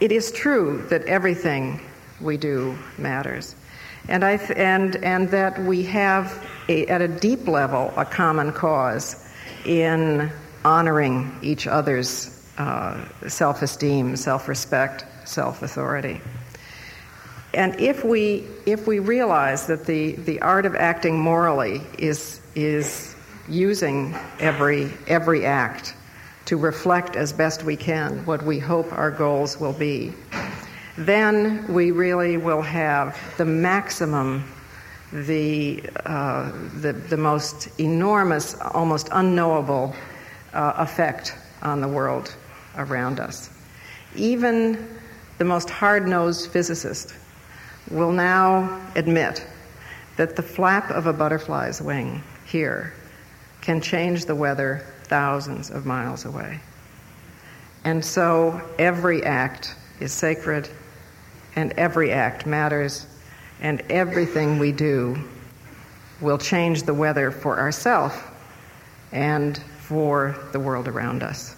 it is true that everything we do matters. And, I th- and, and that we have, a, at a deep level, a common cause in honoring each other's uh, self esteem, self respect, self authority. And if we, if we realize that the, the art of acting morally is, is using every, every act to reflect as best we can what we hope our goals will be, then we really will have the maximum, the, uh, the, the most enormous, almost unknowable uh, effect on the world around us. Even the most hard nosed physicist will now admit that the flap of a butterfly's wing here can change the weather thousands of miles away. And so every act is sacred, and every act matters, and everything we do will change the weather for ourselves and for the world around us.